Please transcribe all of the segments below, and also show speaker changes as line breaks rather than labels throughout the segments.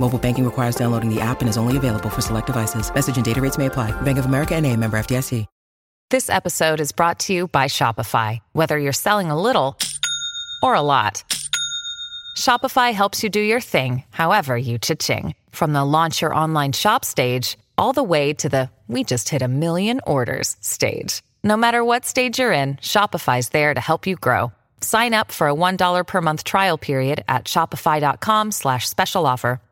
Mobile banking requires downloading the app and is only available for select devices. Message and data rates may apply. Bank of America and a member FDIC.
This episode is brought to you by Shopify. Whether you're selling a little or a lot, Shopify helps you do your thing, however you cha-ching. From the launch your online shop stage, all the way to the we just hit a million orders stage. No matter what stage you're in, Shopify's there to help you grow. Sign up for a $1 per month trial period at shopify.com slash special offer,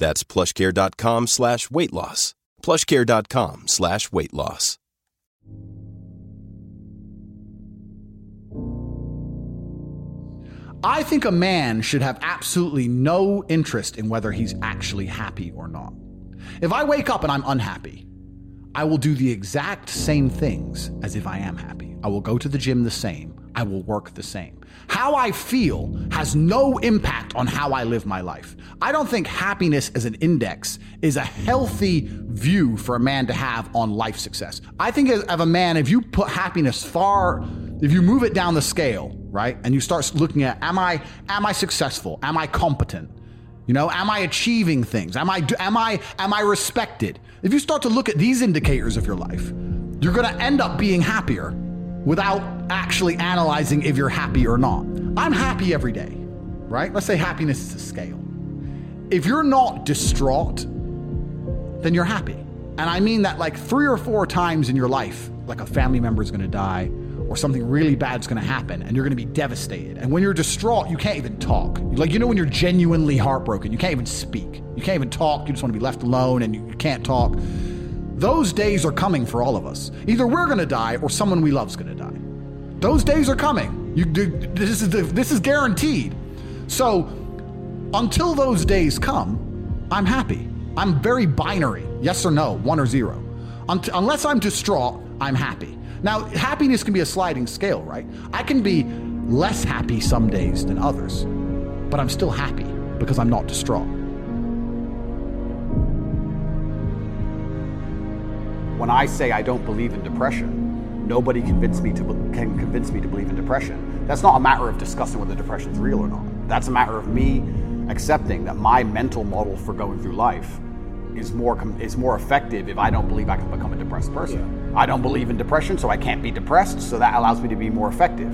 That's plushcare.com slash weight loss. plushcare.com slash weight loss.
I think a man should have absolutely no interest in whether he's actually happy or not. If I wake up and I'm unhappy, I will do the exact same things as if I am happy. I will go to the gym the same. I will work the same. How I feel has no impact on how I live my life. I don't think happiness as an index is a healthy view for a man to have on life success. I think of a man, if you put happiness far, if you move it down the scale, right, and you start looking at, am I, am I successful? Am I competent? You know, am I achieving things? Am I, am I, am I respected? If you start to look at these indicators of your life, you're going to end up being happier without actually analyzing if you're happy or not. I'm happy every day, right? Let's say happiness is a scale. If you're not distraught, then you're happy. And I mean that like three or four times in your life, like a family member is to die or something really bad is to happen and you're to be devastated. And when you're distraught, you can't even talk. Like, you know, when you're genuinely heartbroken, you can't even speak. You can't even talk. You just want to be left alone and you, you can't talk. Those days are coming for all of us. Either we're going to die or someone we love's going to die. Those days are coming. You, this, is this is guaranteed. So until those days come, I'm happy. I'm very binary yes or no, one or zero. unless I'm distraught, I'm happy. Now, happiness can be a sliding scale, right? I can be less happy some days than others, but I'm still happy because I'm not distraught.
When I say I don't believe in depression, nobody convince me to, can convince me to believe in depression. That's not a matter of discussing whether depression is real or not. That's a matter of me accepting that my mental model for going through life is more is more effective if I don't believe I can become a depressed person. Yeah. I don't believe in depression, so I can't be depressed. So that allows me to be more effective.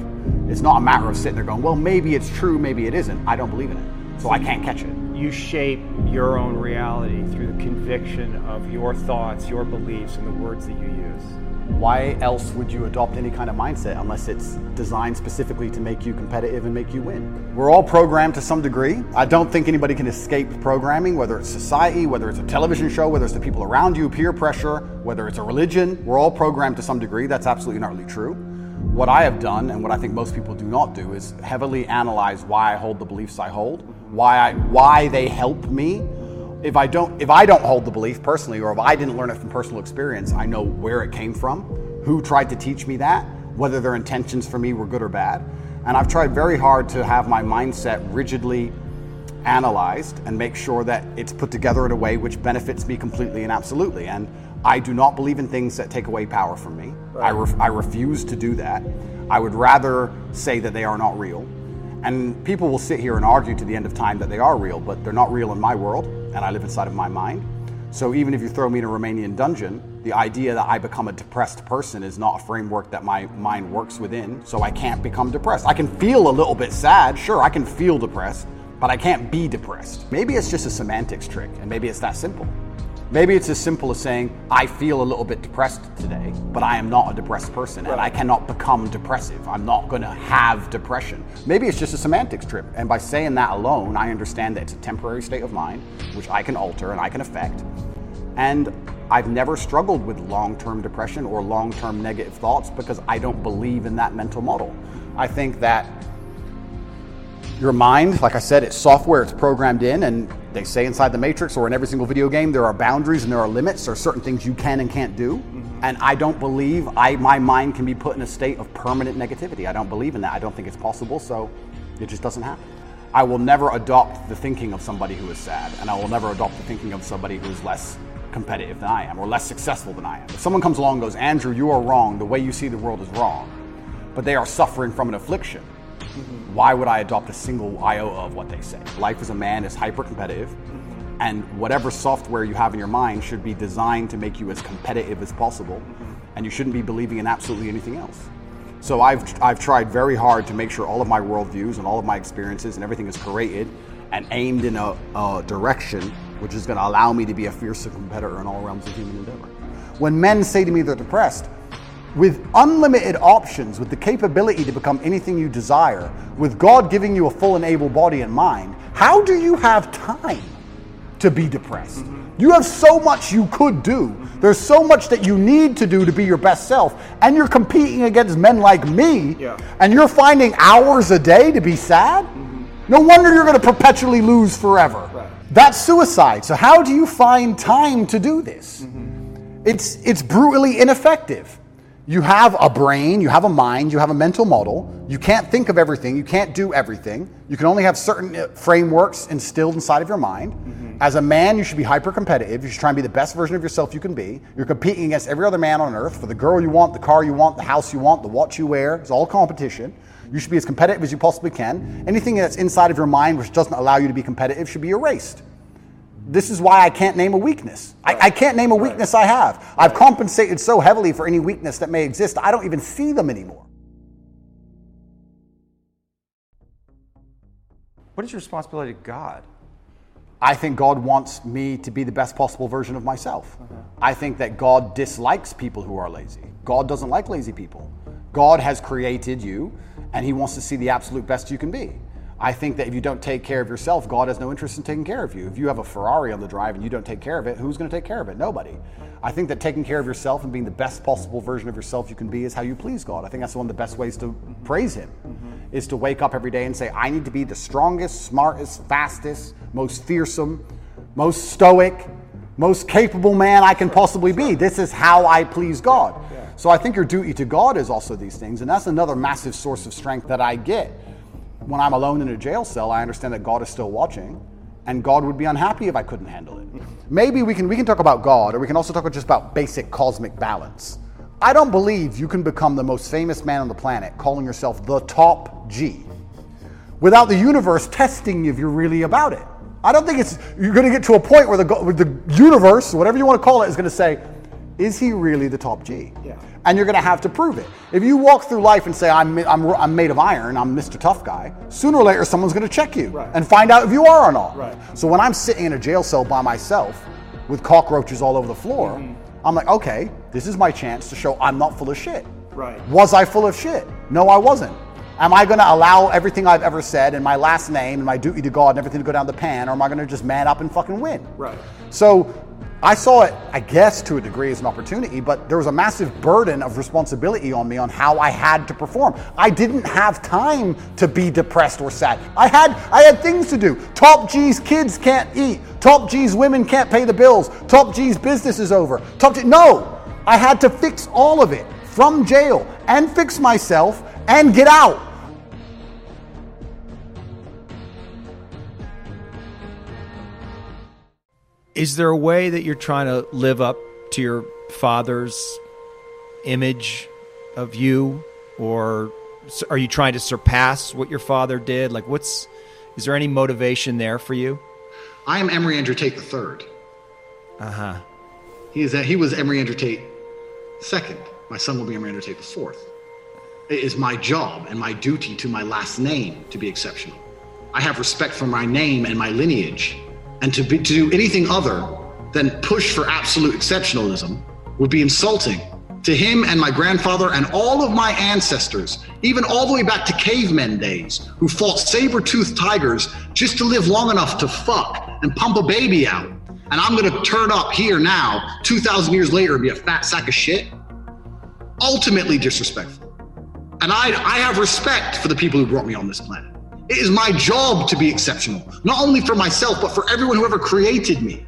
It's not a matter of sitting there going, "Well, maybe it's true, maybe it isn't." I don't believe in it, so I can't catch it
you shape your own reality through the conviction of your thoughts, your beliefs, and the words that you use.
Why else would you adopt any kind of mindset unless it's designed specifically to make you competitive and make you win? We're all programmed to some degree. I don't think anybody can escape programming, whether it's society, whether it's a television show, whether it's the people around you, peer pressure, whether it's a religion. We're all programmed to some degree. That's absolutely not really true. What I have done, and what I think most people do not do, is heavily analyze why I hold the beliefs I hold, why I, why they help me, if I don't if I don't hold the belief personally, or if I didn't learn it from personal experience, I know where it came from, who tried to teach me that, whether their intentions for me were good or bad. And I've tried very hard to have my mindset rigidly analyzed and make sure that it's put together in a way which benefits me completely and absolutely. And I do not believe in things that take away power from me. I, ref- I refuse to do that. I would rather say that they are not real. And people will sit here and argue to the end of time that they are real, but they're not real in my world and I live inside of my mind. So even if you throw me in a Romanian dungeon, the idea that I become a depressed person is not a framework that my mind works within, so I can't become depressed. I can feel a little bit sad, sure, I can feel depressed, but I can't be depressed. Maybe it's just a semantics trick, and maybe it's that simple. Maybe it's as simple as saying, I feel a little bit depressed today, but I am not a depressed person and I cannot become depressive. I'm not going to have depression. Maybe it's just a semantics trip. And by saying that alone, I understand that it's a temporary state of mind, which I can alter and I can affect. And I've never struggled with long term depression or long term negative thoughts because I don't believe in that mental model. I think that your mind, like I said, it's software, it's programmed in, and they say inside the Matrix or in every single video game, there are boundaries and there are limits. There are certain things you can and can't do. Mm-hmm. And I don't believe I my mind can be put in a state of permanent negativity. I don't believe in that. I don't think it's possible, so it just doesn't happen. I will never adopt the thinking of somebody who is sad, and I will never adopt the thinking of somebody who is less competitive than I am or less successful than I am. If someone comes along and goes, Andrew, you are wrong, the way you see the world is wrong, but they are suffering from an affliction, why would I adopt a single iota of what they say? Life as a man is hyper competitive, and whatever software you have in your mind should be designed to make you as competitive as possible, and you shouldn't be believing in absolutely anything else. So I've, I've tried very hard to make sure all of my worldviews and all of my experiences and everything is created and aimed in a, a direction which is going to allow me to be a fierce competitor in all realms of human endeavor. When men say to me they're depressed, with unlimited options, with the capability to become anything you desire, with God giving you a full and able body and mind, how do you have time to be depressed? Mm-hmm. You have so much you could do. There's so much that you need to do to be your best self. And you're competing against men like me, yeah. and you're finding hours a day to be sad? Mm-hmm. No wonder you're going to perpetually lose forever. Right. That's suicide. So, how do you find time to do this? Mm-hmm. It's, it's brutally ineffective. You have a brain, you have a mind, you have a mental model. You can't think of everything, you can't do everything. You can only have certain uh, frameworks instilled inside of your mind. Mm-hmm. As a man, you should be hyper competitive. You should try and be the best version of yourself you can be. You're competing against every other man on earth for the girl you want, the car you want, the house you want, the watch you wear. It's all competition. You should be as competitive as you possibly can. Anything that's inside of your mind which doesn't allow you to be competitive should be erased. This is why I can't name a weakness. I, I can't name a weakness I have. I've compensated so heavily for any weakness that may exist, I don't even see them anymore.
What is your responsibility to God?
I think God wants me to be the best possible version of myself. Uh-huh. I think that God dislikes people who are lazy. God doesn't like lazy people. God has created you, and He wants to see the absolute best you can be. I think that if you don't take care of yourself, God has no interest in taking care of you. If you have a Ferrari on the drive and you don't take care of it, who's going to take care of it? Nobody. I think that taking care of yourself and being the best possible version of yourself you can be is how you please God. I think that's one of the best ways to praise Him, mm-hmm. is to wake up every day and say, I need to be the strongest, smartest, fastest, most fearsome, most stoic, most capable man I can possibly be. This is how I please God. So I think your duty to God is also these things, and that's another massive source of strength that I get when I'm alone in a jail cell, I understand that God is still watching, and God would be unhappy if I couldn't handle it. Maybe we can we can talk about God, or we can also talk just about basic cosmic balance. I don't believe you can become the most famous man on the planet, calling yourself the top G, without the universe testing you if you're really about it. I don't think it's you're going to get to a point where the, where the universe, whatever you want to call it, is going to say, "Is he really the top G?" Yeah and you're going to have to prove it. If you walk through life and say, I'm, I'm, I'm made of iron, I'm Mr. Tough Guy, sooner or later someone's going to check you right. and find out if you are or not. Right. So when I'm sitting in a jail cell by myself with cockroaches all over the floor, mm-hmm.
I'm like, okay, this is my chance to show I'm not full of shit.
Right.
Was I full of shit? No, I wasn't. Am I going to allow everything I've ever said and my last name and my duty to God and everything to go down the pan, or am I going to just man up and fucking win?
Right.
So I saw it, I guess, to a degree as an opportunity, but there was a massive burden of responsibility on me on how I had to perform. I didn't have time to be depressed or sad. I had I had things to do. Top G's kids can't eat. Top G's women can't pay the bills. Top G's business is over. Top G No. I had to fix all of it from jail and fix myself and get out.
Is there a way that you're trying to live up to your father's image of you, or are you trying to surpass what your father did? Like, what's is there any motivation there for you?
I am Emory Andrew Tate the third.
Uh huh.
He is that he was Emory Andrew Tate second. My son will be Emory Andrew Tate the fourth. It is my job and my duty to my last name to be exceptional. I have respect for my name and my lineage, and to, be, to do anything other than push for absolute exceptionalism would be insulting to him and my grandfather and all of my ancestors, even all the way back to cavemen days, who fought saber-toothed tigers just to live long enough to fuck and pump a baby out. And I'm gonna turn up here now, 2,000 years later, and be a fat sack of shit. Ultimately disrespectful. And I, I have respect for the people who brought me on this planet. It is my job to be exceptional, not only for myself, but for everyone who ever created me.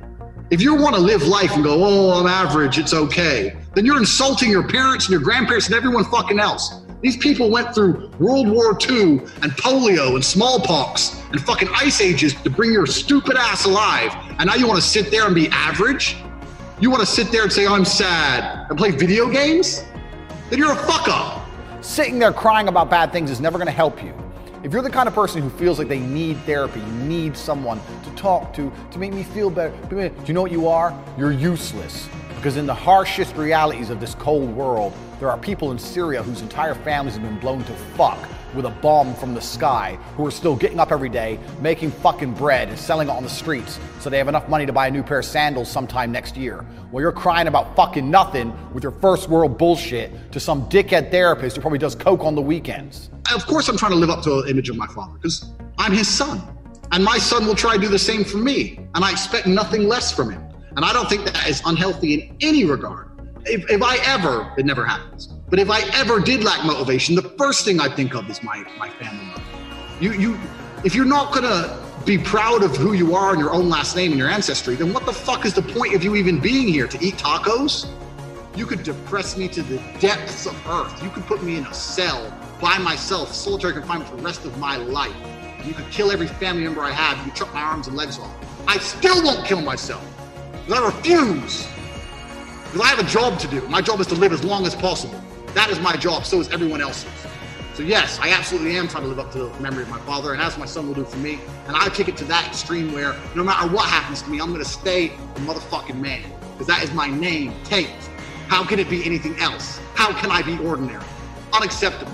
If you want to live life and go, oh, I'm average, it's okay, then you're insulting your parents and your grandparents and everyone fucking else. These people went through World War II and polio and smallpox and fucking ice ages to bring your stupid ass alive. And now you want to sit there and be average? You want to sit there and say, I'm sad and play video games? Then you're a fuck up.
Sitting there crying about bad things is never going to help you. If you're the kind of person who feels like they need therapy, need someone to talk to, to make me feel better, do you know what you are? You're useless. Because in the harshest realities of this cold world, there are people in Syria whose entire families have been blown to fuck with a bomb from the sky who are still getting up every day, making fucking bread and selling it on the streets so they have enough money to buy a new pair of sandals sometime next year. While you're crying about fucking nothing with your first world bullshit to some dickhead therapist who probably does coke on the weekends.
Of course, I'm trying to live up to an image of my father because I'm his son. And my son will try to do the same for me. And I expect nothing less from him. And I don't think that is unhealthy in any regard. If, if I ever, it never happens, but if I ever did lack motivation, the first thing I think of is my, my family. You, you, if you're not gonna be proud of who you are and your own last name and your ancestry, then what the fuck is the point of you even being here? To eat tacos? You could depress me to the depths of earth. You could put me in a cell by myself, solitary confinement for the rest of my life. You could kill every family member I have. You chop my arms and legs off. I still won't kill myself. Because I refuse. Because I have a job to do. My job is to live as long as possible. That is my job. So is everyone else's. So yes, I absolutely am trying to live up to the memory of my father, and as my son will do for me. And I take it to that extreme where no matter what happens to me, I'm going to stay a motherfucking man. Because that is my name, Tate. How can it be anything else? How can I be ordinary? Unacceptable.